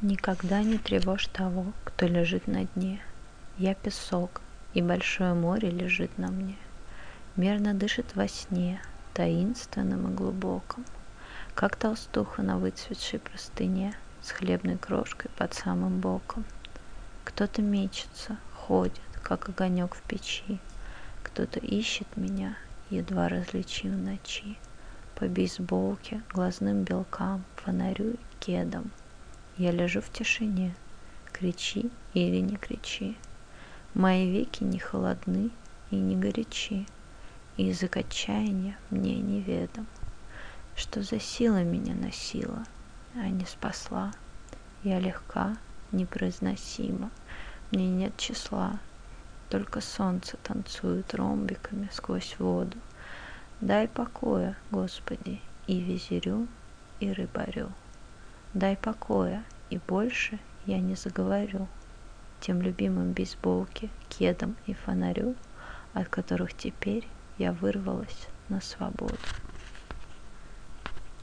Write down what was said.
Никогда не тревожь того, кто лежит на дне. Я песок, и большое море лежит на мне. Мерно дышит во сне, таинственным и глубоком, Как толстуха на выцветшей простыне С хлебной крошкой под самым боком. Кто-то мечется, ходит, как огонек в печи, Кто-то ищет меня, едва различив в ночи, По бейсболке, глазным белкам, фонарю и кедам — я лежу в тишине, кричи или не кричи. Мои веки не холодны и не горячи, язык отчаяния мне неведом. Что за сила меня носила, а не спасла? Я легка, непроизносима, мне нет числа, Только солнце танцует ромбиками сквозь воду. Дай покоя, Господи, и визирю, и рыбарю. Дай покоя, и больше я не заговорю тем любимым бейсболке, кедам и фонарю, от которых теперь я вырвалась на свободу.